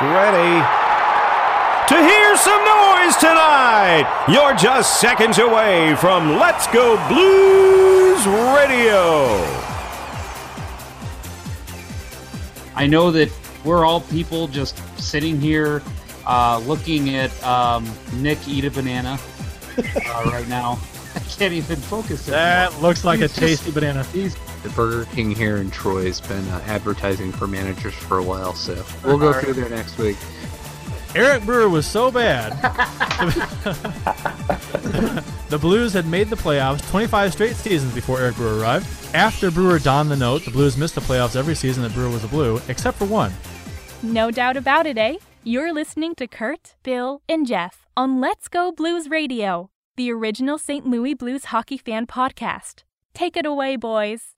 Ready to hear some noise tonight. You're just seconds away from Let's Go Blues Radio. I know that we're all people just sitting here uh, looking at um, Nick eat a banana uh, right now. I can't even focus. anymore. That looks like He's a tasty just- banana. He's The Burger King here in Troy has been uh, advertising for managers for a while, so we'll go through there next week. Eric Brewer was so bad. the Blues had made the playoffs 25 straight seasons before Eric Brewer arrived. After Brewer donned the note, the Blues missed the playoffs every season that Brewer was a Blue, except for one. No doubt about it, eh? You're listening to Kurt, Bill, and Jeff on Let's Go Blues Radio, the original St. Louis Blues hockey fan podcast. Take it away, boys.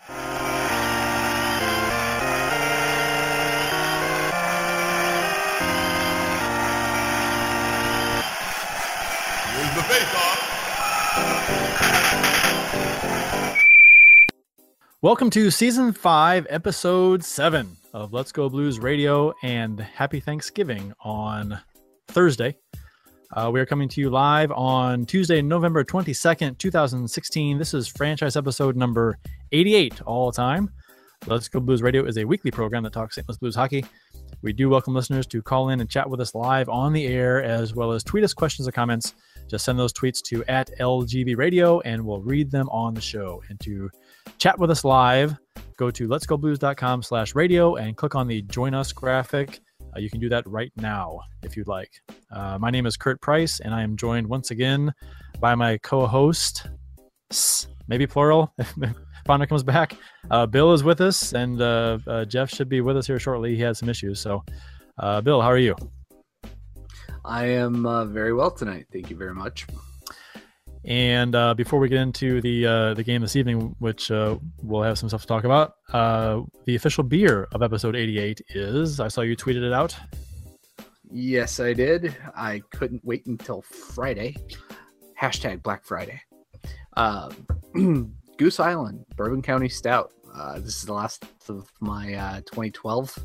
Welcome to season five, episode seven of Let's Go Blues Radio, and happy Thanksgiving on Thursday. Uh, we are coming to you live on Tuesday, November 22nd, 2016. This is franchise episode number 88 all time. Let's Go Blues Radio is a weekly program that talks St. Louis Blues hockey. We do welcome listeners to call in and chat with us live on the air, as well as tweet us questions or comments. Just send those tweets to at LGB Radio, and we'll read them on the show. And to chat with us live, go to letsgoblues.com slash radio and click on the join us graphic. Uh, you can do that right now if you'd like. Uh, my name is Kurt Price, and I am joined once again by my co-host, maybe plural, Fonda comes back. Uh, Bill is with us, and uh, uh, Jeff should be with us here shortly. He had some issues. So, uh, Bill, how are you? I am very well tonight. Thank you very much. And uh, before we get into the uh, the game this evening, which uh, we'll have some stuff to talk about, uh, the official beer of episode 88 is I saw you tweeted it out. Yes, I did. I couldn't wait until Friday. Hashtag Black Friday. Uh, Goose Island Bourbon County Stout. Uh, this is the last of my uh, 2012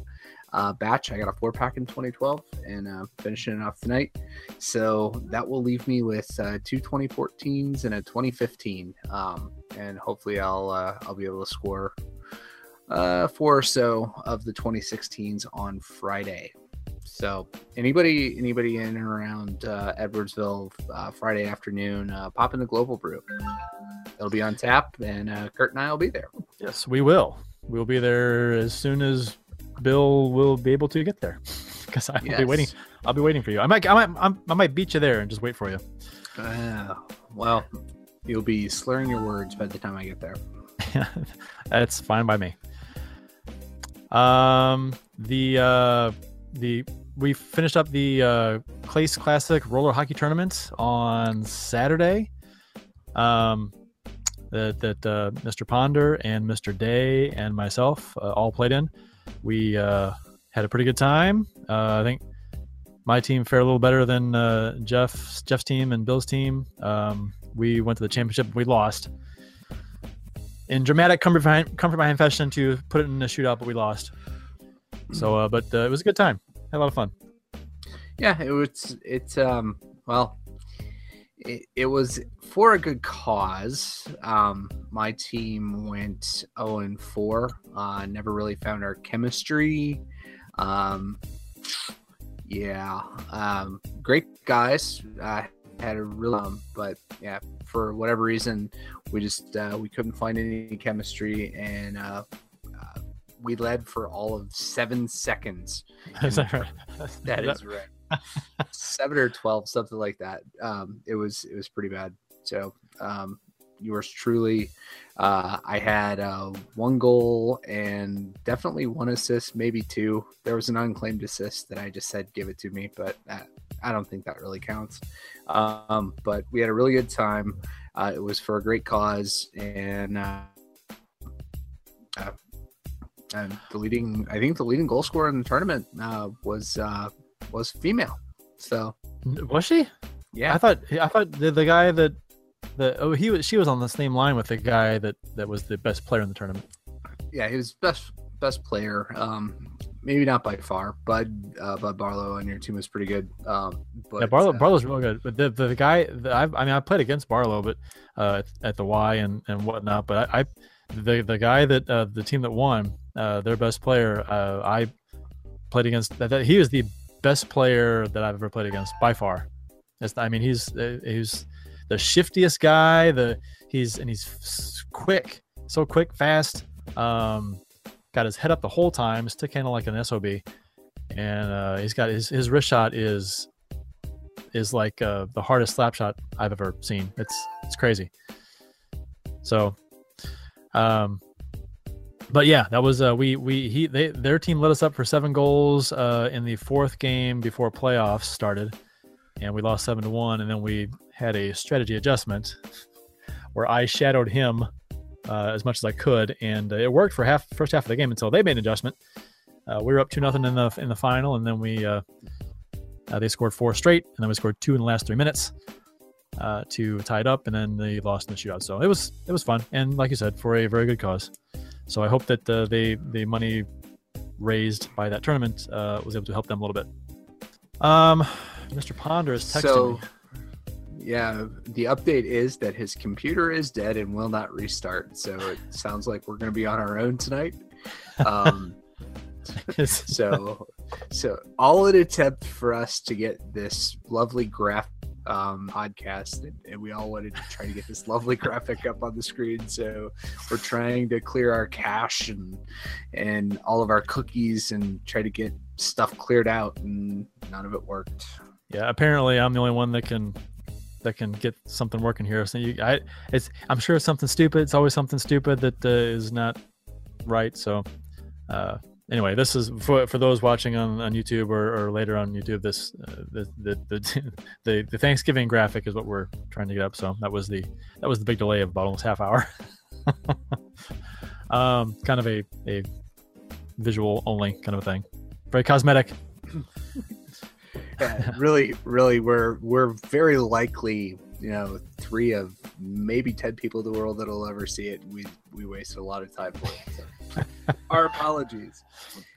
uh, batch. I got a four pack in 2012 and uh, finishing it off tonight. So that will leave me with uh, two 2014s and a 2015. Um, and hopefully I'll uh, I'll be able to score uh, four or so of the 2016s on Friday. So anybody anybody in and around uh, Edwardsville uh, Friday afternoon, uh, pop in the Global Brew. It'll be on tap, and uh, Kurt and I will be there. Yes, we will. We'll be there as soon as Bill will be able to get there, because I'll be waiting. I'll be waiting for you. I might, I might, I'm, I might beat you there and just wait for you. Uh, well, you'll be slurring your words by the time I get there. That's fine by me. Um, the uh, the we finished up the uh, Clace Classic roller hockey tournament on Saturday. Um, that that uh, Mr. Ponder and Mr. Day and myself uh, all played in. We uh, had a pretty good time. Uh, I think my team fared a little better than uh, Jeff's Jeff's team and Bill's team. Um, we went to the championship. We lost in dramatic comfort behind, comfort behind fashion to put it in a shootout, but we lost. So, uh, but uh, it was a good time. Had a lot of fun. Yeah, it was. It's um. Well, it, it was for a good cause. Um, my team went zero and four. Uh, never really found our chemistry. Um, yeah. Um, great guys. Uh, had a real, um, but yeah, for whatever reason, we just uh, we couldn't find any chemistry, and uh, uh, we led for all of seven seconds. Is that right? That is right. Seven or twelve, something like that. Um, it was it was pretty bad. So um, yours truly, uh, I had uh, one goal and definitely one assist, maybe two. There was an unclaimed assist that I just said give it to me, but that, I don't think that really counts. Um, but we had a really good time. Uh, it was for a great cause, and uh, uh, the leading, I think the leading goal scorer in the tournament uh, was uh, was female. So Was she? yeah, I thought I thought the, the guy that the oh he was she was on the same line with the guy that that was the best player in the tournament. yeah, he was best best player. Um, maybe not by far. Bud uh, Bud Barlow on your team was pretty good. Um, but yeah, Barlow uh, Barlow's real good. But the the, the guy, the, I've, I mean, I played against Barlow, but uh, at, at the Y and and whatnot. But I, I the the guy that uh, the team that won, uh, their best player, uh, I played against. That, that he was the best player that I've ever played against by far. It's, I mean, he's uh, he's the shiftiest guy. The he's and he's quick, so quick, fast. Um, got his head up the whole time, stick handle like an sob, and uh, he's got his his wrist shot is is like uh, the hardest slap shot I've ever seen. It's it's crazy. So, um, but yeah, that was uh, we we he they their team let us up for seven goals uh, in the fourth game before playoffs started, and we lost seven to one, and then we had a strategy adjustment where I shadowed him uh, as much as I could, and uh, it worked for half first half of the game until they made an adjustment. Uh, we were up two nothing in the in the final, and then we uh, they scored four straight, and then we scored two in the last three minutes to tie it up, and then they lost in the shootout. So it was it was fun, and like you said, for a very good cause. So I hope that uh, they the money raised by that tournament uh, was able to help them a little bit. Um, Mr. Ponder is texting So, me. yeah, the update is that his computer is dead and will not restart. So it sounds like we're going to be on our own tonight. Um, so, so all an attempt for us to get this lovely graph um, podcast, and, and we all wanted to try to get this lovely graphic up on the screen. So we're trying to clear our cache and and all of our cookies and try to get stuff cleared out, and none of it worked. Yeah, apparently I'm the only one that can that can get something working here. So you, I, it's I'm sure it's something stupid. It's always something stupid that uh, is not right. So uh, anyway, this is for, for those watching on, on YouTube or, or later on YouTube. This uh, the, the, the the the Thanksgiving graphic is what we're trying to get up. So that was the that was the big delay of about almost half hour. um, kind of a a visual only kind of a thing. Very cosmetic. Yeah, really, really, we're we're very likely, you know, three of maybe ten people in the world that'll ever see it. We we wasted a lot of time for it. So. Our apologies.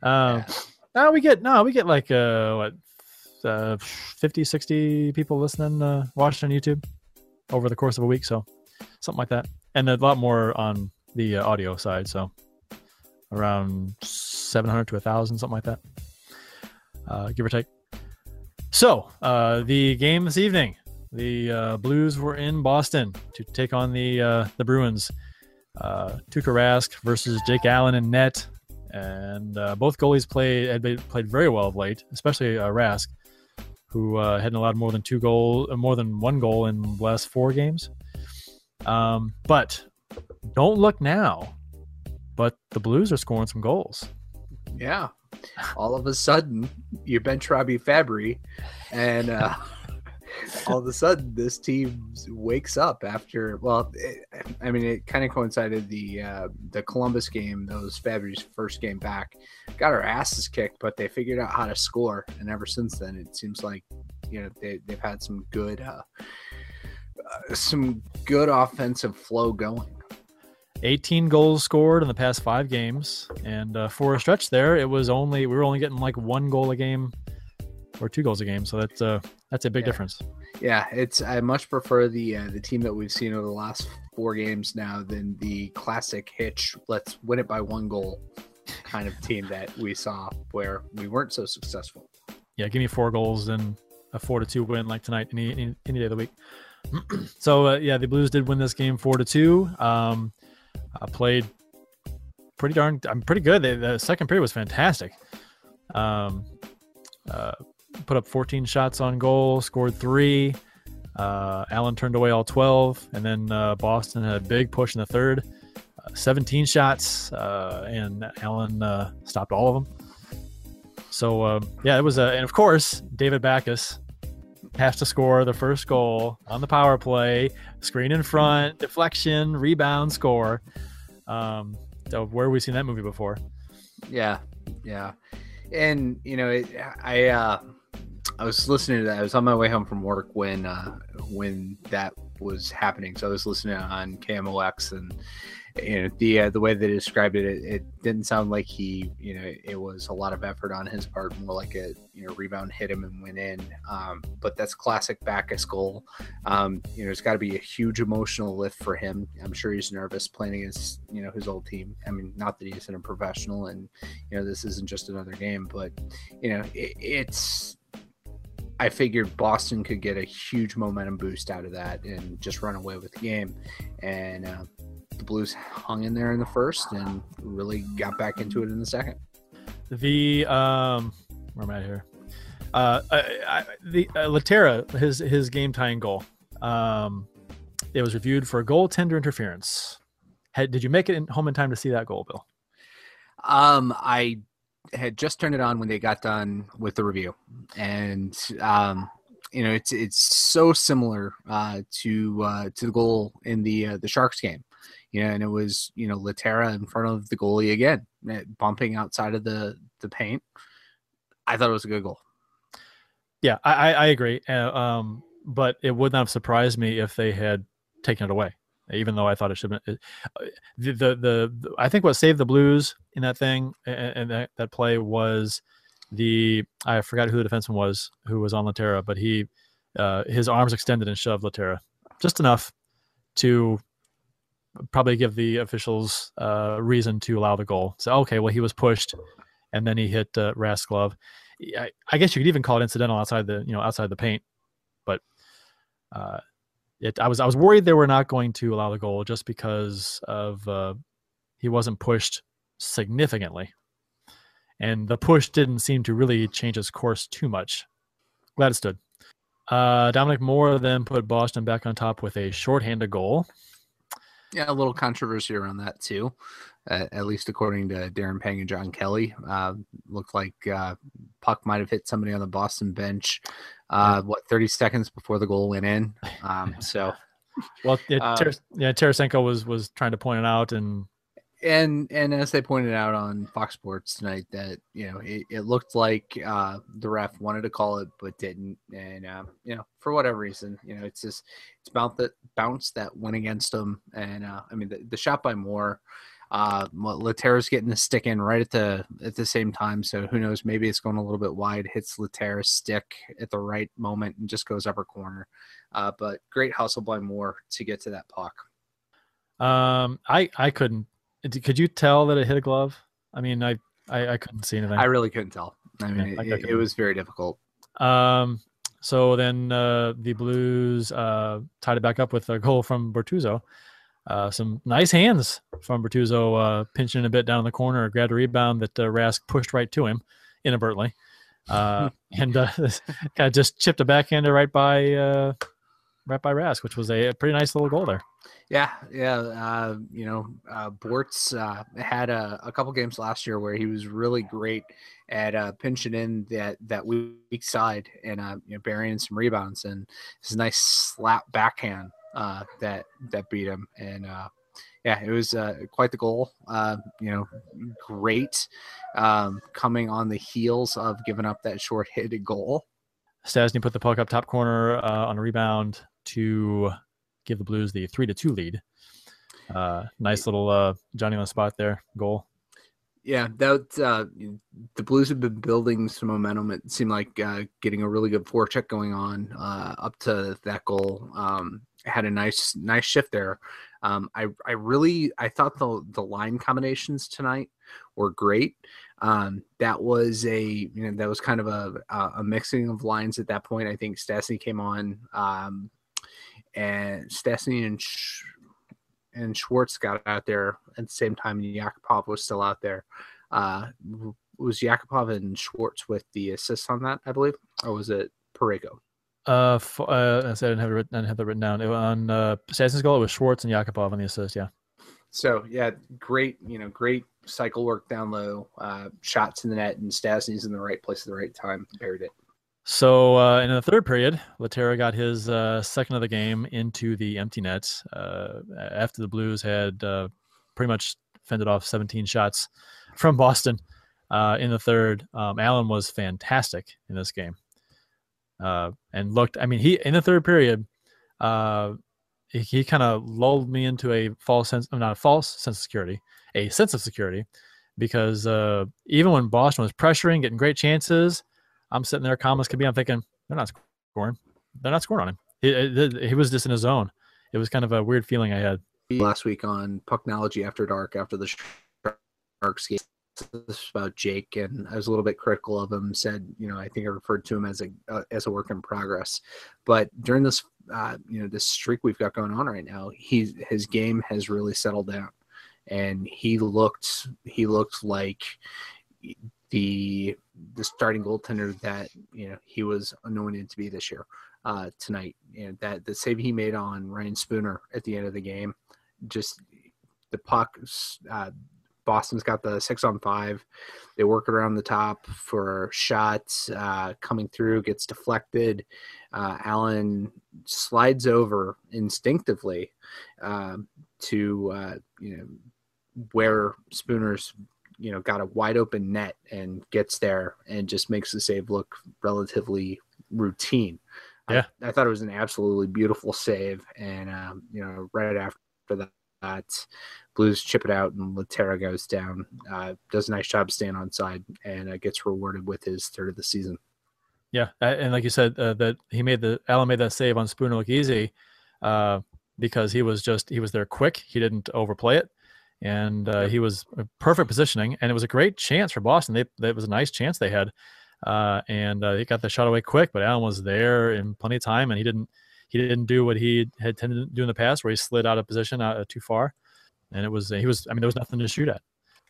Um, no, we get no, we get like uh what uh 50, 60 people listening, uh watching on YouTube over the course of a week, so something like that, and a lot more on the uh, audio side, so around seven hundred to a thousand, something like that, uh, give or take. So uh, the game this evening, the uh, Blues were in Boston to take on the uh, the Bruins. Uh, Tuukka Rask versus Jake Allen and net and uh, both goalies played had been- played very well of late, especially uh, Rask, who uh, hadn't allowed more than two goal, uh, more than one goal in the last four games. Um, but don't look now, but the Blues are scoring some goals. Yeah. All of a sudden, you bench Robbie Fabbri, and uh, all of a sudden, this team wakes up after. Well, it, I mean, it kind of coincided the uh, the Columbus game. That was Fabbri's first game back. Got our asses kicked, but they figured out how to score, and ever since then, it seems like you know they they've had some good uh, uh, some good offensive flow going. 18 goals scored in the past five games, and uh, for a stretch there, it was only we were only getting like one goal a game or two goals a game. So that's uh, that's a big Yeah. difference. Yeah, it's I much prefer the uh, the team that we've seen over the last four games now than the classic hitch. Let's win it by one goal kind of team that we saw where we weren't so successful. yeah, give me four goals and a four to two win like tonight any any, any day of the week. so uh, yeah, the Blues did win this game four to two. Um, uh, played pretty darn. I'm pretty good. They, the second period was fantastic. Um, uh, put up 14 shots on goal, scored three. Uh, Allen turned away all 12, and then uh, Boston had a big push in the third. Uh, 17 shots, uh, and Allen uh, stopped all of them. So uh, yeah, it was a, and of course David Backes has to score the first goal on the power play, screen in front, deflection, rebound, score. Um, so where have we seen that movie before? Yeah, yeah, and you know, it, I uh, I was listening to that. I was on my way home from work when uh, when that was happening. So I was listening on KMOX and you know the uh, the way they described it, it, it didn't sound like he you know it was a lot of effort on his part, more like a you know rebound hit him and went in. Um, but that's classic Backes goal. Um, you know, it's got to be a huge emotional lift for him. I'm sure he's nervous playing against you know his old team. I mean, not that he isn't a professional, and you know this isn't just another game, but you know it, it's I figured Boston could get a huge momentum boost out of that and just run away with the game. And uh, the Blues hung in there in the first and really got back into it in the second. The um, where am I here? Uh, I, I, the uh, Lehtera, his his game tying goal. Um, it was reviewed for goaltender interference. Had, did you make it in, home in time to see that goal, Bill? Um, I had just turned it on when they got done with the review, and um, you know it's it's so similar uh, to uh, to the goal in the uh, the Sharks game, you know, and it was you know Lehtera in front of the goalie again, eh, bumping outside of the the paint. I thought it was a good goal. Yeah, I, I agree. Uh, um, but it would not have surprised me if they had taken it away even though I thought it should have been. Uh, the, the, the, I think what saved the Blues in that thing and that, that play was the I forgot who the defenseman was who was on Lehtera, but he uh, his arms extended and shoved Lehtera just enough to probably give the officials uh, reason to allow the goal. So okay, well he was pushed, and then he hit uh, glove. I, I, guess you could even call it incidental outside the you know outside the paint, but uh, it, I was I was worried they were not going to allow the goal just because of uh, he wasn't pushed significantly, and the push didn't seem to really change his course too much. Glad it stood. Uh, Dominic Moore then put Boston back on top with a shorthanded goal. Yeah, a little controversy around that too, uh, at least according to Darren Pang and John Kelly. Uh, looked like uh, puck might have hit somebody on the Boston bench uh, what 30 seconds before the goal went in. Um, so, well, yeah, uh, Ter- yeah, Tarasenko was was trying to point it out, and and and as they pointed out on Fox Sports tonight, that you know it, it looked like uh, the ref wanted to call it but didn't, and uh, you know for whatever reason, you know it's just it's bounce that bounce that went against them, and uh, I mean the, the shot by Moore uh, Lehtera's getting the stick in right at the at the same time, so who knows? Maybe it's going a little bit wide, hits Lehtera's stick at the right moment, and just goes upper corner. Uh, but great hustle by Moore to get to that puck. Um, I I couldn't. Could you tell that it hit a glove? I mean, I I, I couldn't see anything. I really couldn't tell. I mean, yeah, it, it, was very difficult. Um, so then uh, the Blues uh, tied it back up with a goal from Bortuzzo. Uh, some nice hands from Bortuzzo, uh, pinching a bit down in the corner, grabbed a rebound that uh, Rask pushed right to him inadvertently, uh, and uh, kind of just chipped a backhander right by uh, right by Rask, which was a, a, pretty nice little goal there. Yeah, yeah. Uh, you know, uh, Bortz uh, had a, a, couple games last year where he was really great at uh, pinching in that that weak side and uh, you know burying some rebounds and his nice slap backhand uh, that that beat him. And uh, yeah, it was uh, quite the goal. Uh, you know, great um, coming on the heels of giving up that short-handed goal. Stastny put the puck up top corner uh, on a rebound to give the Blues the three to two lead. Uh, nice little uh, Johnny on the spot there goal. Yeah, that uh, the Blues have been building some momentum. It seemed like uh, getting a really good forecheck going on uh, up to that goal. Um, had a nice nice shift there. Um, I I really I thought the the line combinations tonight were great. Um, that was a you know that was kind of a a mixing of lines at that point. I think Stastny came on, um, and Stastny and Sh- and Schwartz got out there at the same time. And Yakupov was still out there. Uh, was Yakupov and Schwartz with the assists on that? I believe, or was it Parayko? Uh, for, uh, I said I didn't have it written, I didn't have that written down. It, on uh, Stastny's goal, it was Schwartz and Yakupov on the assist. Yeah. So yeah, great. You know, great cycle work down low, uh, shots in the net, and Stastny's in the right place at the right time. Buried it. So uh, in the third period, Lehtera got his uh, second of the game into the empty net uh, after the Blues had uh, pretty much fended off 17 shots from Boston uh, in the third. Um, Allen was fantastic in this game uh, and looked. I mean, he in the third period, he, he kind of lulled me into a false sense, not a false sense of security, a sense of security, because even when Boston was pressuring, getting great chances, I'm sitting there, calm as could be. I'm thinking they're not scoring. They're not scoring on him. He, he was just in his zone. It was kind of a weird feeling I had. last week on Pucknology After Dark after the Sharks game about Jake, and I was a little bit critical of him. Said, you know, I think I referred to him as a uh, as a work in progress. But during this, uh, you know, this streak we've got going on right now, he his game has really settled down, and he looked he looked like the the starting goaltender that you know he was anointed to be this year uh, tonight. And that the save he made on Ryan Spooner at the end of the game, just the puck. Uh, Boston's got the six on five. They work around the top for shots uh, coming through, gets deflected. Uh, Allen slides over instinctively um, to uh, you know where Spooner's you know got a wide open net and gets there and just makes the save look relatively routine. Yeah, I, I thought it was an absolutely beautiful save, and um, you know right after that Blues chip it out and Lehtera goes down. Uh, does a nice job staying on side and uh, gets rewarded with his third of the season. Yeah, and like you said, uh, that he made the Allen made that save on Spooner look easy uh, because he was just he was there quick. He didn't overplay it, and uh, he was perfect positioning. And it was a great chance for Boston. They that was a nice chance they had, uh, and he got the shot away quick. But Allen was there in plenty of time, and he didn't he didn't do what he had tended to do in the past, where he slid out of position uh, too far, and it was he was I mean there was nothing to shoot at.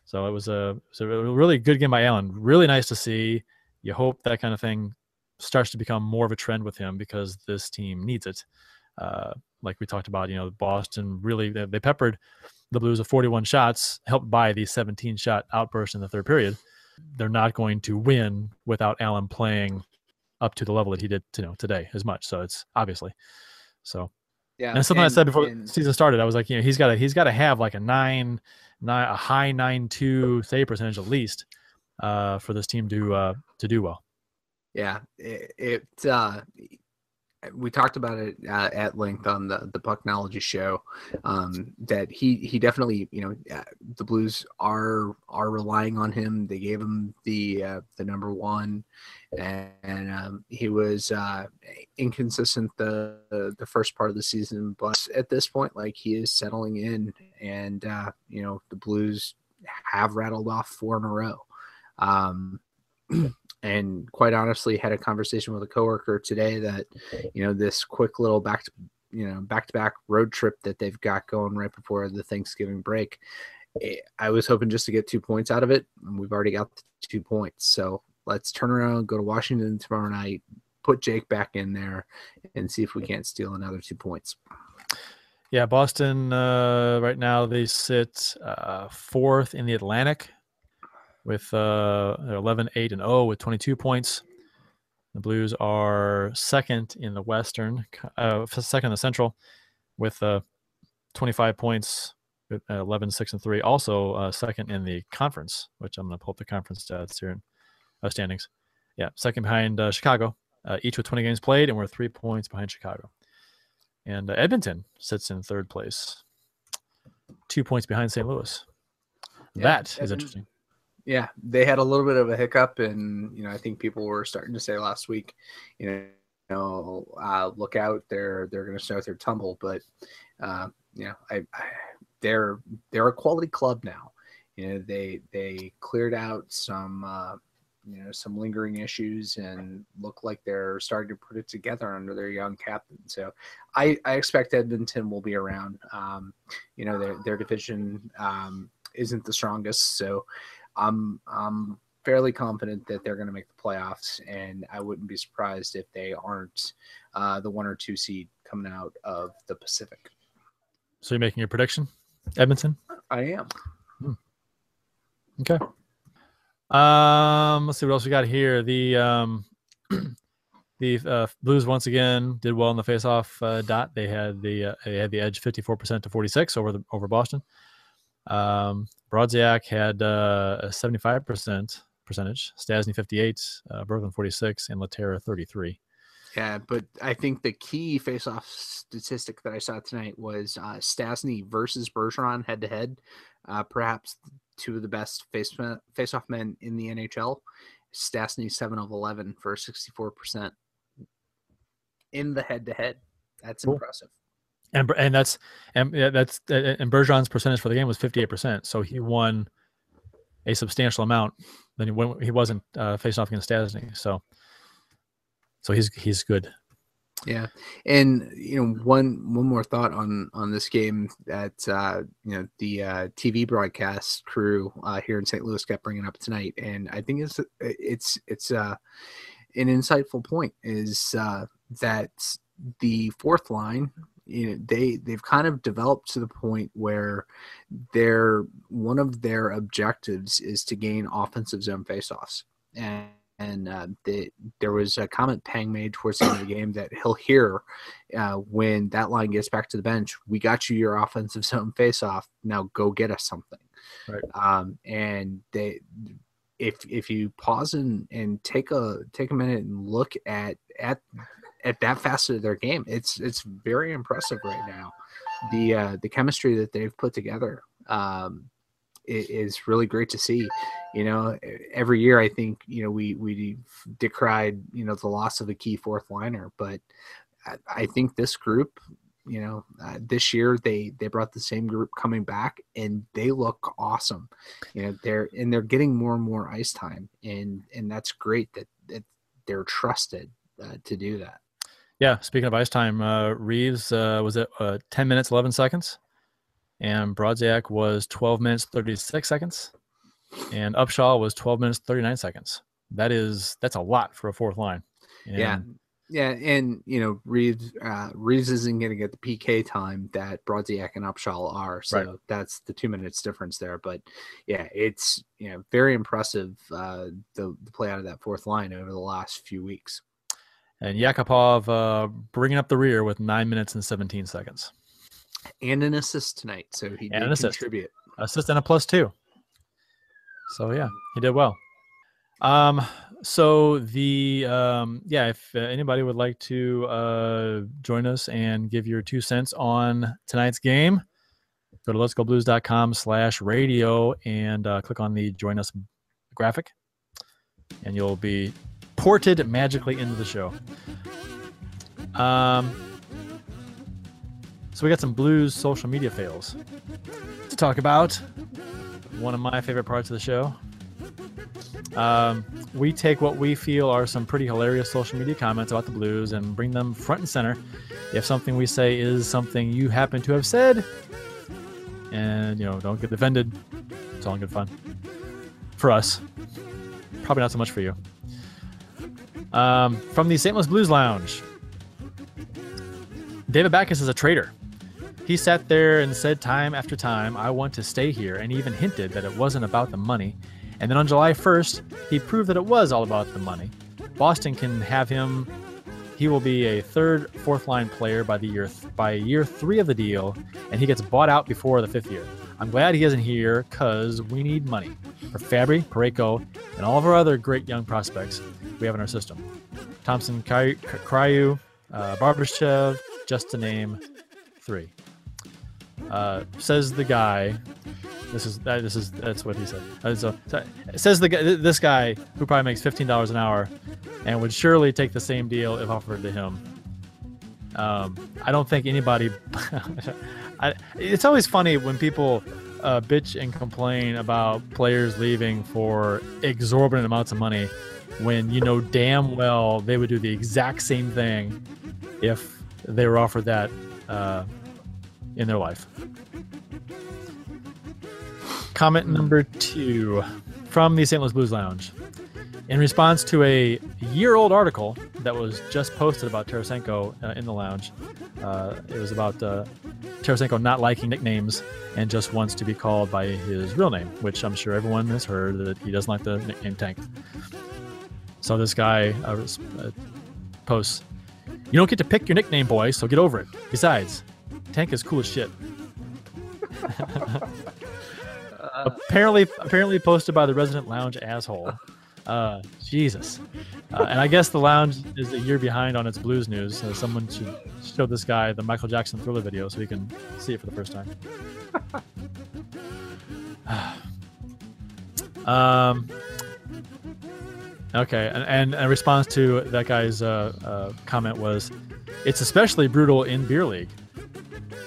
So it was a, it was a really good game by Allen. Really nice to see. You hope that kind of thing starts to become more of a trend with him because this team needs it. Uh, like we talked about, you know, Boston really they, they peppered the Blues of 41 shots, helped by the 17 shot outburst in the third period. They're not going to win without Allen playing up to the level that he did you know today as much. So it's obviously so. Yeah, and something and, I said before and, the season started, I was like, you know, he's got to he's got to have like a nine, nine a high nine two save percentage at least uh, for this team to uh, to do well. Yeah, it, it uh, we talked about it uh, at length on the the Pucknology show. Um, that he he definitely you know uh, the Blues are are relying on him. They gave him the uh, the number one, and, and um, he was uh, inconsistent the, the, the first part of the season. But at this point, like he is settling in, and uh, you know the Blues have rattled off four in a row. Um, and quite honestly had a conversation with a coworker today that you know this quick little back to you know back to back road trip that they've got going right before the Thanksgiving break. Eh, I was hoping just to get two points out of it, and we've already got two points. So let's turn around, go to Washington tomorrow night, put Jake back in there, and see if we can't steal another two points. Yeah, Boston uh, right now they sit uh, fourth in the Atlantic with uh, 11, 8, and 0 with 22 points. The Blues are second in the Western, uh, second in the Central with uh, 25 points, 11, 6, and 3. Also uh, second in the conference, which I'm going to pull up the conference stats here, uh, standings. Yeah, second behind uh, Chicago, uh, each with 20 games played, and we're three points behind Chicago. And uh, Edmonton sits in third place, two points behind St. Louis. Yeah, that is Edmonton- interesting. Yeah, they had a little bit of a hiccup, and you know I think people were starting to say last week, you know, you know uh, look out, they're they're going to start their tumble, but uh, you know I, I they're they're a quality club now. You know they they cleared out some uh, you know some lingering issues and look like they're starting to put it together under their young captain. So I I expect Edmonton will be around. Um, you know their their division um, isn't the strongest, so. I'm I'm fairly confident that they're going to make the playoffs, and I wouldn't be surprised if they aren't uh, the one or two seed coming out of the Pacific. So you're making your prediction, Edmonton? I am. Okay. Um, let's see what else we got here. The um, the uh, Blues once again did well in the faceoff uh, dot. They had the uh, they had the edge, fifty four percent to forty six over the over Boston. Um, Brodziak had uh, a seventy five percent percentage. Stastny fifty eight, uh, Berglund forty six, and Lehtera thirty three. Yeah, but I think the key face-off statistic that I saw tonight was uh, Stastny versus Bergeron head to head. Perhaps two of the best face face-off men in the NHL. Stastny seven of eleven for sixty-four percent in the head to head. That's Cool. impressive. And and that's and that's and Bergeron's percentage for the game was fifty eight percent. So he won a substantial amount than when he wasn't uh, facing off against Stastny. So so he's he's good. Yeah, and you know one one more thought on on this game that uh, you know the uh, TV broadcast crew uh, here in St. Louis kept bringing up tonight, and I think it's it's it's uh, an insightful point is uh, that the fourth line you know they they've kind of developed to the point where their one of their objectives is to gain offensive zone faceoffs and and uh, the, there was a comment Pang made towards the end of the game that he'll hear uh, when that line gets back to the bench. We got you your offensive zone faceoff. Now go get us something. Right. Um, and they, if if you pause and, and take a take a minute and look at at at that facet of their game, it's it's very impressive right now. The uh, the chemistry that they've put together um, is really great to see. You know every year i think you know we we decried you know the loss of a key fourth liner but i, I think this group you know uh, this year they they brought the same group coming back and they look awesome. You know they're and they're getting more and more ice time and and that's great that that they're trusted uh, to do that Yeah. Speaking of ice time, uh, Reaves uh, was at uh, ten minutes eleven seconds, and Brodziak was twelve minutes thirty six seconds, and Upshaw was twelve minutes thirty nine seconds. That is that's a lot for a fourth line. yeah And yeah and you know reaves uh reaves isn't going to get the pk time that brodziak and upshaw are so Right. that's the two minutes difference there but yeah it's you know very impressive uh the, the play out of that fourth line over the last few weeks And Yakupov uh, bringing up the rear with nine minutes and 17 seconds. and an assist tonight so he And did an assist. contribute Assist and a plus two. So yeah, he did well. Um, so the um, yeah, if uh, anybody would like to uh, join us and give your two cents on tonight's game, go to let's go blues.com slash radio and uh, click on the join us graphic, and you'll be ported magically into the show. Um, so we got some blues social media fails to talk about. One of my favorite parts of the show. Um, we take what we feel are some pretty hilarious social media comments about the blues and bring them front and center. If something we say is something you happen to have said, and you know, don't get offended. It's all in good fun for us. Probably not so much for you. Um, from the St. Louis Blues Lounge, David Backes is a traitor. He sat there and said time after time, I want to stay here, and even hinted that it wasn't about the money. And then on July 1st, he proved that it was all about the money. Boston can have him. He will be a third, fourth line player by the year by year three of the deal, and he gets bought out before the fifth year. I'm glad he isn't here because we need money for Fabbri, Parayko, and all of our other great young prospects we have in our system. Thompson, Kry- Kyrou, uh, Barbashev, just to name three. Uh, says the guy. This is that. This is that's what he said. Uh, so, so- says the guy. This guy who probably makes fifteen dollars an hour, and would surely take the same deal if offered to him. Um, I don't think anybody. I, it's always funny when people uh, bitch and complain about players leaving for exorbitant amounts of money, when you know damn well they would do the exact same thing if they were offered that uh, in their life. Comment number two from the St. Louis Blues Lounge. In response to a year old article that was just posted about Tarasenko uh, in the lounge, uh, it was about uh, Tarasenko not liking nicknames and just wants to be called by his real name, which I'm sure everyone has heard that he doesn't like the nickname Tank. So this guy uh, uh, posts, You don't get to pick your nickname, boy, so get over it. Besides, Tank is cool as shit. apparently, apparently posted by the resident lounge asshole. Uh, Jesus. Uh, and I guess the lounge is a year behind on its blues news. So someone should show this guy the Michael Jackson Thriller video so he can see it for the first time. um. Okay, and, and a response to that guy's uh, uh, comment was, "It's especially brutal in beer league.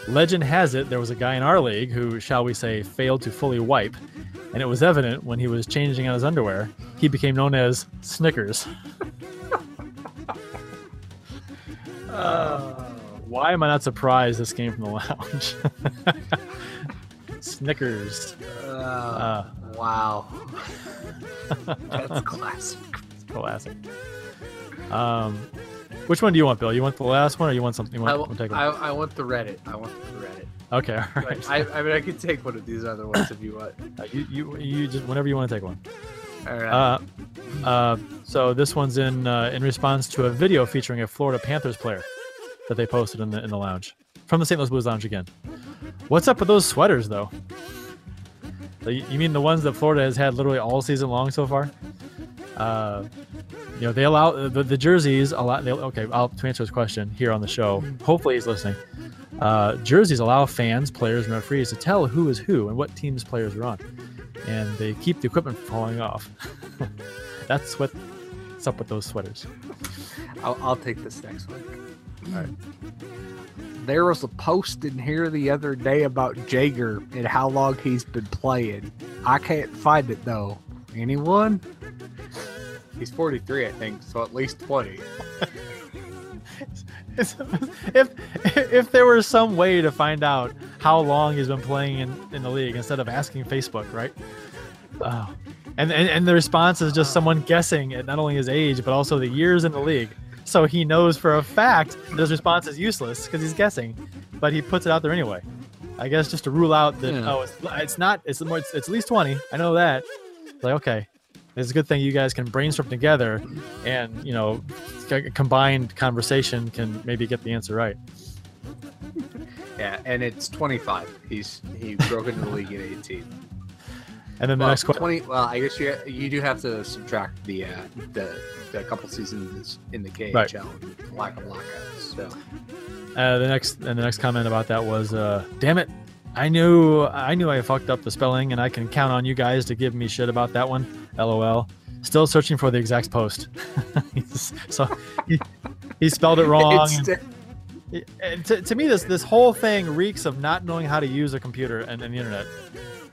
Legend has it there was a guy in our league who, shall we say, failed to fully wipe, and it was evident when he was changing out his underwear. He became known as Snickers. Uh, why am I not surprised this came from the lounge? Snickers. Uh, Uh, wow. That's classic. classic. Um, which one do you want, Bill? You want the last one, or you want something? You I, want, want take I. I want the Reddit. I want the Reddit. Okay, all right. I, I mean, I could take one of these other ones if you want. Uh, you, you, you just whenever you want to take one. All right. Uh, uh, so this one's in uh, in response to a video featuring a Florida Panthers player that they posted in the in the lounge from the St. Louis Blues lounge again. What's up with those sweaters though? You mean the ones that Florida has had literally all season long so far? Uh, you know they allow the, the jerseys allow. They, okay, I'll to answer his question here on the show. Hopefully he's listening. Uh, jerseys allow fans, players, and referees to tell who is who and what teams players are on, and they keep the equipment falling off. That's what, what's up with those sweaters. I'll, I'll take this next one. All right. There was a post in here the other day about Jagr and how long he's been playing. I can't find it though. Anyone? He's 43, I think, so at least 20. if if there was some way to find out how long he's been playing in, in the league instead of asking Facebook, right? Oh. And, and and the response is just someone guessing at not only his age but also the years in the league. So he knows for a fact that his response is useless because he's guessing, but he puts it out there anyway. I guess just to rule out that Yeah. oh it's, it's not it's more it's, it's at least twenty. I know that. Like okay, it's a good thing you guys can brainstorm together, and you know, c- combined conversation can maybe get the answer right. Yeah, and it's 25. He's he broke into the league at 18. And then the Well, next question. 20. Well, I guess you you do have to subtract the uh, the the couple seasons in the KHL, Right. lack of lockouts. So Uh, the next and the next comment about that was, uh, "Damn it, I knew I knew I fucked up the spelling, and I can count on you guys to give me shit about that one." LOL. Still searching for the exact post. So he, he spelled it wrong. And- and to, to me, this this whole thing reeks of not knowing how to use a computer and, and the internet.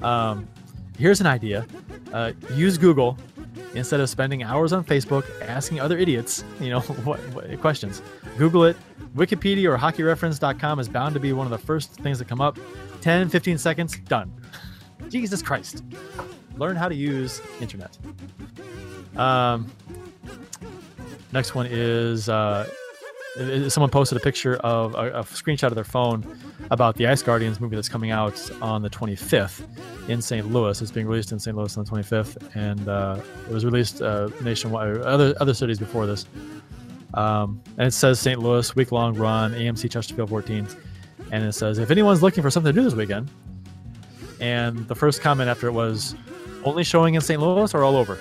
Um, here's an idea: uh, use Google instead of spending hours on Facebook asking other idiots, you know, what, what questions. Google it. Wikipedia or HockeyReference.com is bound to be one of the first things that come up. 10, 15 seconds, done. Jesus Christ! Learn how to use internet. Um, next one is uh, someone posted a picture of a, a screenshot of their phone about the Ice Guardians movie that's coming out on the 25th in St. Louis. It's being released in St. Louis on the 25th, and uh, it was released uh, nationwide, other other cities before this. Um, and it says St. Louis week long run, AMC Chesterfield 14, and it says if anyone's looking for something to do this weekend, and the first comment after it was only showing in St. Louis or all over.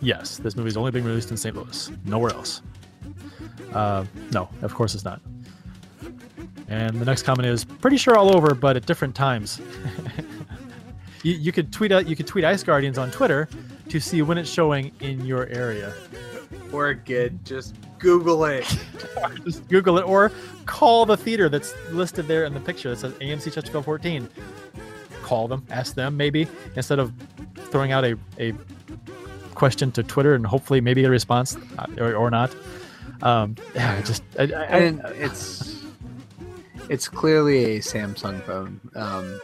Yes, this movie is only being released in St. Louis, nowhere else. Uh, no, of course it's not. And the next comment is pretty sure all over, but at different times. you, you could tweet out, you could tweet Ice Guardians on Twitter to see when it's showing in your area. or good. Just Google it. Just Google it or call the theater that's listed there in the picture that says AMC Chesterfield 14. Call them, ask them maybe instead of throwing out a, a question to Twitter and hopefully maybe a response uh, or, or not. Um, yeah, I just I, I, I- and it's it's clearly a Samsung phone. Um,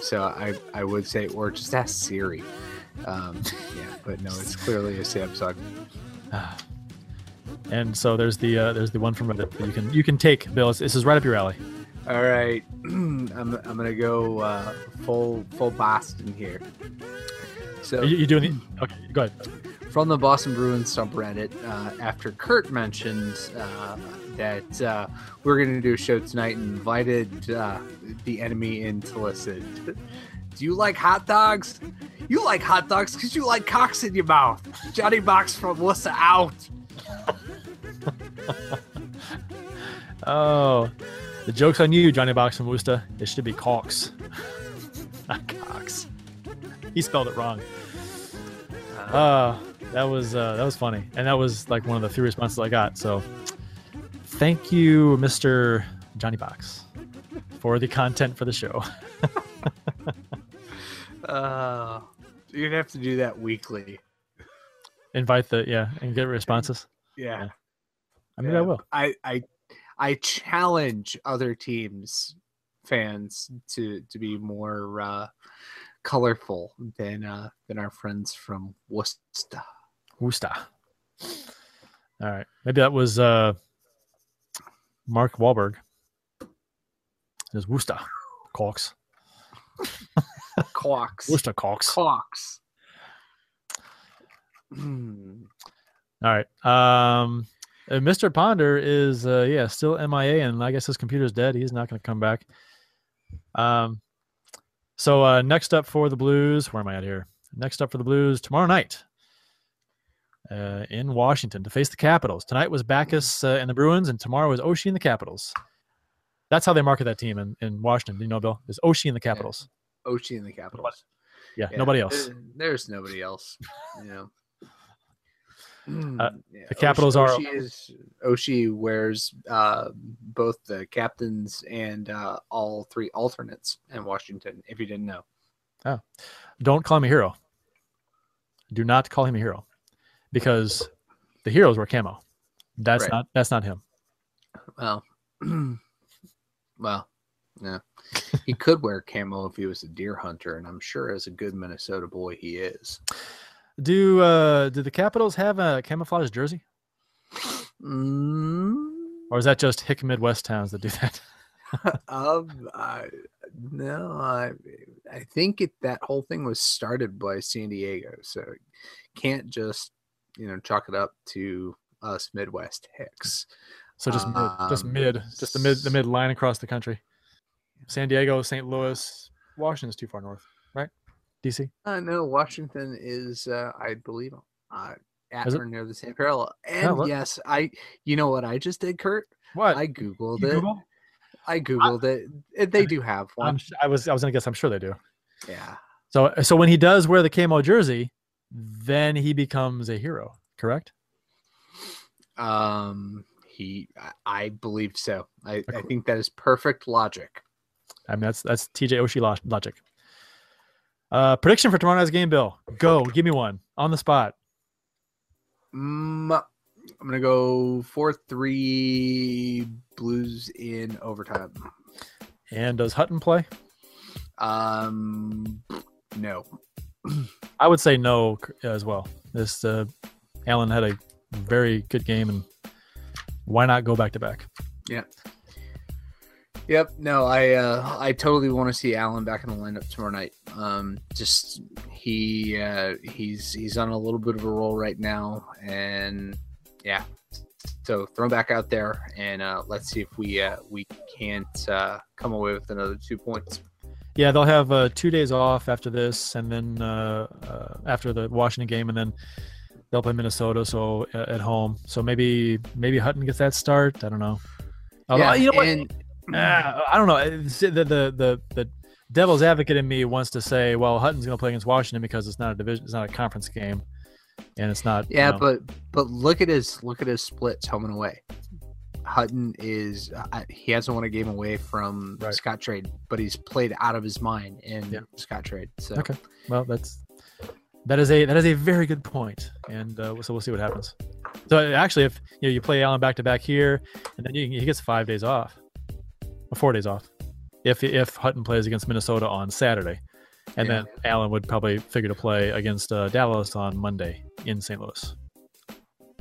so I I would say, or just ask Siri. Um, yeah, but no, it's clearly a Samsung. and so there's the uh, there's the one from Reddit that you can you can take Bill. This is right up your alley. All right, I'm I'm gonna go uh, full full Boston here. So You, you doing the okay? Go ahead. From the Boston Bruins subreddit uh, after Kurt mentioned uh, that uh, we are going to do a show tonight and invited uh, the enemy in to listen. Do you like hot dogs? You like hot dogs because you like cocks in your mouth. Johnny Box from Worcester out. Oh, the joke's on you, Johnny Box from Worcester. It should be Cox. Not Cox. He spelled it wrong. Uh, that was uh, that was funny, and that was like one of the few responses I got. So, thank you, Mister Johnny Box, for the content for the show. Uh, you're gonna have to do that weekly. Invite the yeah and get responses. Yeah. I mean, Yeah. I will. I I I challenge other teams fans to to be more uh, colorful than uh, than our friends from Worcester. Worcester. All right, maybe that was uh, Mark Wahlberg. It was Worcester, Cox. Clocks. Worcester, Cox. Clocks. Hmm. All right. Um, uh, Mr. Ponder is uh, yeah still MIA, and I guess his computer's dead. He's not going to come back. Um, so uh, next up for the Blues, where am I at here? Next up for the Blues tomorrow night uh, in Washington to face the Capitals. Tonight was Backes uh, and the Bruins, and tomorrow is Oshie and the Capitals. That's how they market that team in, in Washington. Do you know, Bill? Is Oshie and the Capitals? Ochi and the Capitals. Yeah, Yeah, nobody else. there- there's nobody else. You know. Hmm, Uh, Yeah, the Capitals are- Oshie is Oshie wears uh, both the captains and uh, all three alternates in Washington. If you didn't know, oh, Don't call him a hero. Do not call him a hero, because the heroes were camo. That's Right. not that's not him. well, well, yeah, he could wear camo if he was a deer hunter, and I'm sure as a good Minnesota boy he is. Do uh do the Capitals have a camouflage jersey, Mm, or is that just hick Midwest towns that do that? um, I, no, I, I think it, that whole thing was started by San Diego, so can't just you know chalk it up to us Midwest hicks. So just mid, just Um, mid, just the mid the mid line across the country. San Diego, St. Louis, Washington's too far north, right? DC. Uh, no, Washington is, uh, I believe, uh, at Is it? or near the same parallel. And yes, I, you know what I just did, Kurt? What? I googled You it. Google? I googled it. and They do have I'm, one. s- I was I was gonna guess. I'm sure they do. Yeah. So so when he does wear the camo jersey, then he becomes a hero. Correct? Um, he, I, believe so. I, I think that is perfect logic. I mean that's that's TJ Oshie logic. Uh, prediction for tomorrow night's game, Bill. Go, give me one on the spot. Mm, I'm gonna go four three Blues in overtime. And does Hutton play? Um, no. I would say no as well. This uh, Allen had a very good game, and why not go back to back? Yeah. Yep. No, I uh, I totally want to see Allen back in the lineup tomorrow night. Um, just he uh, he's he's on a little bit of a roll right now, and yeah. So throw him back out there, and uh, let's see if we uh, we can't uh, come away with another two points. Yeah, they'll have uh, two days off after this, and then uh, uh, after the Washington game, and then they'll play Minnesota. So uh, at home, so maybe maybe Hutton gets that start. I don't know. Yeah, you know what? and Ah, I don't know. The, the the the devil's advocate in me wants to say, well, Hutton's going to play against Washington because it's not a division, it's not a conference game, and it's not. you Yeah, know- but but look at his look at his splits home and away. Hutton is uh, he hasn't won a game away from Right. Scottrade, but he's played out of his mind in Yeah. Scott Trade. So Okay. well, that's that is a that is a very good point, and uh, so we'll see what happens. So actually, if you know you play Allen back to back here, and then you, he gets five days off, or four days off, if if Hutton plays against Minnesota on Saturday, and Yeah. then Allen would probably figure to play against uh, Dallas on Monday in St. Louis.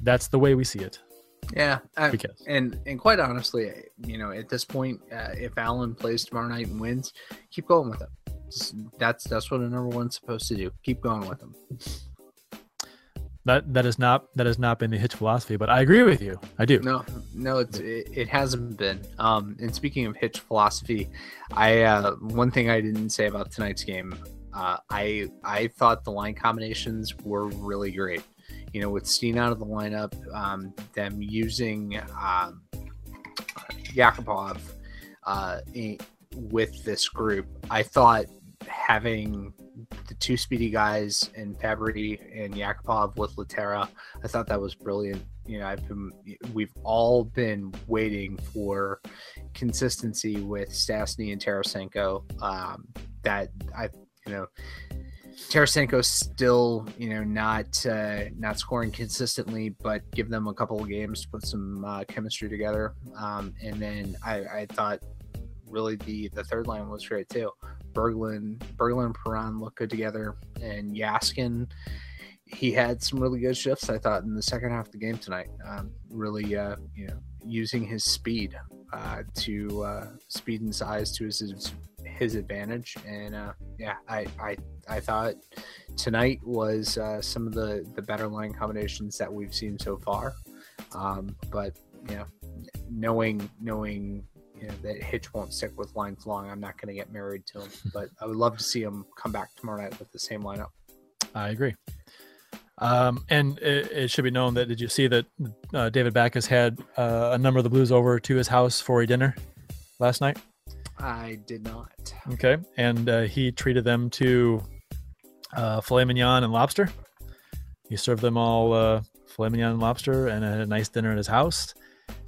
That's the way we see it. Yeah, I, Because and and quite honestly, you know, at this point, uh, if Allen plays tomorrow night and wins, keep going with him. That's that's what a number one's supposed to do. Keep going with him. that that is not that has not been the Hitch philosophy, but I agree with you. I do. No, no, it's it, it hasn't been. Um, and speaking of Hitch philosophy, I uh, one thing I didn't say about tonight's game Uh, I I thought the line combinations were really great. You know, with Steen out of the lineup, um, them using um, Yakupov uh, with this group, I thought having the two speedy guys and Fabbri and Yakupov with Lehtera, I thought that was brilliant. You know, I've been we've all been waiting for consistency with Stastny and Tarasenko. Um, that I, you know, Tarasenko's still, you know, not uh, not scoring consistently, but give them a couple of games to put some uh, chemistry together. Um, and then I, I thought really the the third line was great too. Berglund, Berglund and Perron look good together, and Jaskin, he had some really good shifts. I thought in the second half of the game tonight, um, really, uh, you know, using his speed uh, to uh, speed and size to his his advantage, and uh, yeah, I, I I thought tonight was uh, some of the the better line combinations that we've seen so far. Um, but you know, knowing knowing you know, that Hitch won't stick with lines long, I'm not going to get married to him. But I would love to see him come back tomorrow night with the same lineup. I agree. Um, and it, it should be known that did you see that uh, David Backes had uh, a number of the Blues over to his house for a dinner last night? I did not. Okay, and uh, he treated them to uh, filet mignon and lobster. He served them all uh, filet mignon and lobster, and had a nice dinner at his house.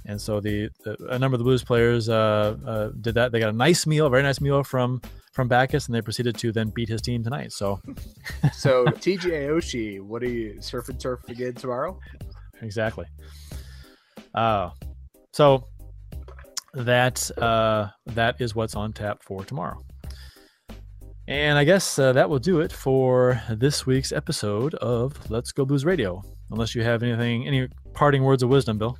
And so the, the a number of the Blues players uh, uh, did that. They got a nice meal, a very nice meal from from Backes, and they proceeded to then beat his team tonight. So So TJ Oshie, what are you surf and turf again tomorrow? exactly. Uh, so that uh, that is what's on tap for tomorrow. And I guess uh, that will do it for this week's episode of Let's Go Blues Radio. Unless you have anything, any parting words of wisdom, Bill.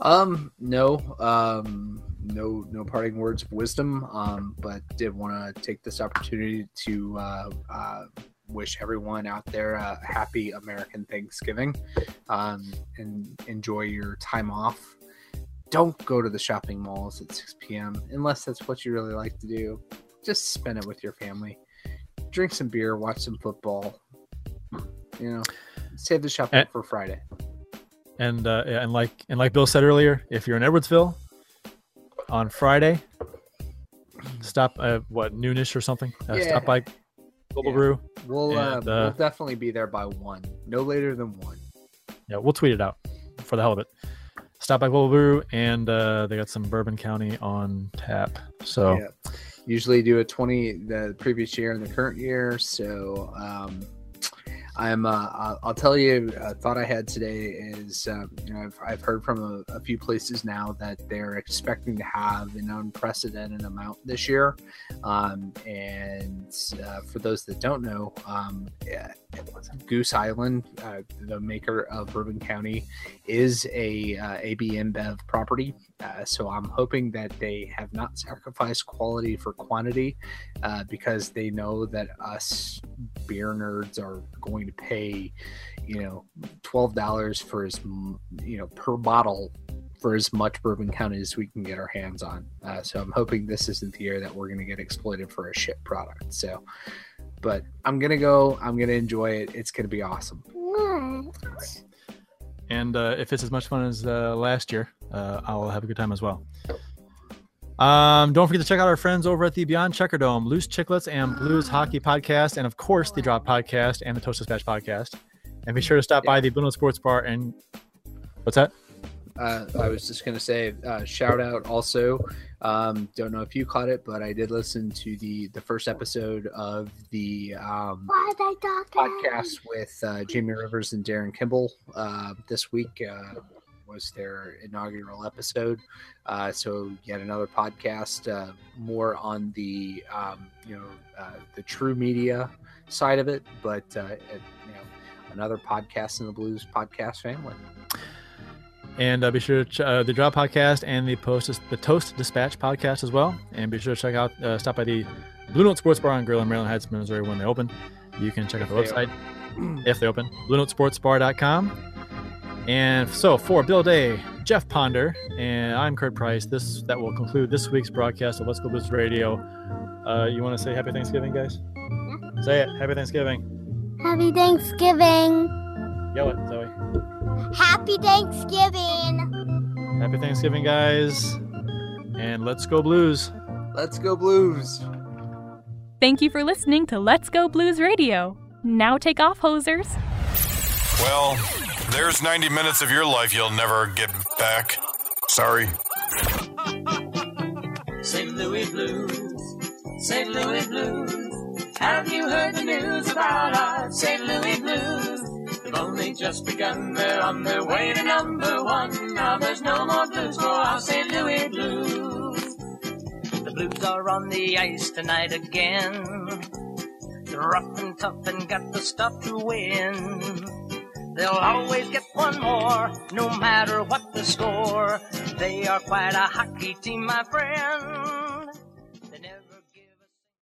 Um, no, um, no, no parting words of wisdom. Um, but did want to take this opportunity to uh, uh, wish everyone out there a happy American Thanksgiving, um, and enjoy your time off. Don't go to the shopping malls at 6 p.m. unless that's what you really like to do. Just spend it with your family. Drink some beer, watch some football. You know, save the shopping And- for Friday. And uh, and like and like Bill said earlier, if you're in Edwardsville on Friday, stop at what noonish or something. Uh, Yeah. Stop by Global Yeah. Brew. We'll uh, And, uh, we'll definitely be there by one, no later than one. Yeah, we'll tweet it out for the hell of it. Stop by Global Brew, and uh, they got some Bourbon County on tap. So Yeah. Usually do a twenty the previous year and the current year. So um, I'm uh, I'll, tell you a thought I had today is um, you know I've, I've heard from a, a few places now that they're expecting to have an unprecedented amount this year. Um, and uh, for those that don't know, um, yeah, Goose Island, uh, the maker of Bourbon County, is a uh, AB property. Uh, so I'm hoping that they have not sacrificed quality for quantity uh, because they know that us beer nerds are going to pay, you know, twelve dollars for as you know per bottle for as much Bourbon County as we can get our hands on. Uh, so I'm hoping this isn't the year that we're going to get exploited for a shit product. So, but I'm gonna go. I'm gonna enjoy it. It's gonna be awesome. and uh, if it's as much fun as uh, last year, uh, I'll have a good time as well. Um, don't forget to check out our friends over at the Beyond Checker Dome, Loose Chicklets and Blues Hockey Podcast, and of course the Drop Podcast and the Toast Dispatch Podcast. And be sure to stop by the Blue Note Sports Bar and what's that? uh, I was just gonna say, uh, shout out also. Um, don't know if you caught it, but I did listen to the the first episode of the um, podcast with uh, Jamie Rivers and Darren Kimball uh, this week. Was their inaugural episode. Uh, so yet another podcast, uh, more on the um, you know uh, the true media side of it, but uh, you know another podcast in the blues podcast family. And uh, be sure to ch- uh, the Drop Podcast and the Post the Toast Dispatch Podcast as well. And be sure to check out uh, stop by the Blue Note Sports Bar and Grill in Maryland Heights, Missouri when they open. You can check out the If they website if they open. BlueNoteSportsBar.com. And so for Bill Day, Jeff Ponder, and I'm Kurt Price. This that will conclude this week's broadcast of Let's Go Blues Radio. Uh, you want to say Happy Thanksgiving, guys? Say it. Happy Thanksgiving. Happy Thanksgiving. Yell it, Zoe. Happy Thanksgiving. Happy Thanksgiving, guys. And let's go Blues. Let's go Blues. Thank you for listening to Let's Go Blues Radio. Now take off, hosers. Well, there's 90 minutes of your life you'll never get back. Sorry. St. Louis Blues, St. Louis Blues. Have you heard the news about our St. Louis Blues? They've only just begun, they're on their way to number one. Now there's no more blues for our St. Louis Blues. The Blues are on the ice tonight again. They're rough and tough and got the stuff to win. They'll always get one more, no matter what the score. They are quite a hockey team, my friend.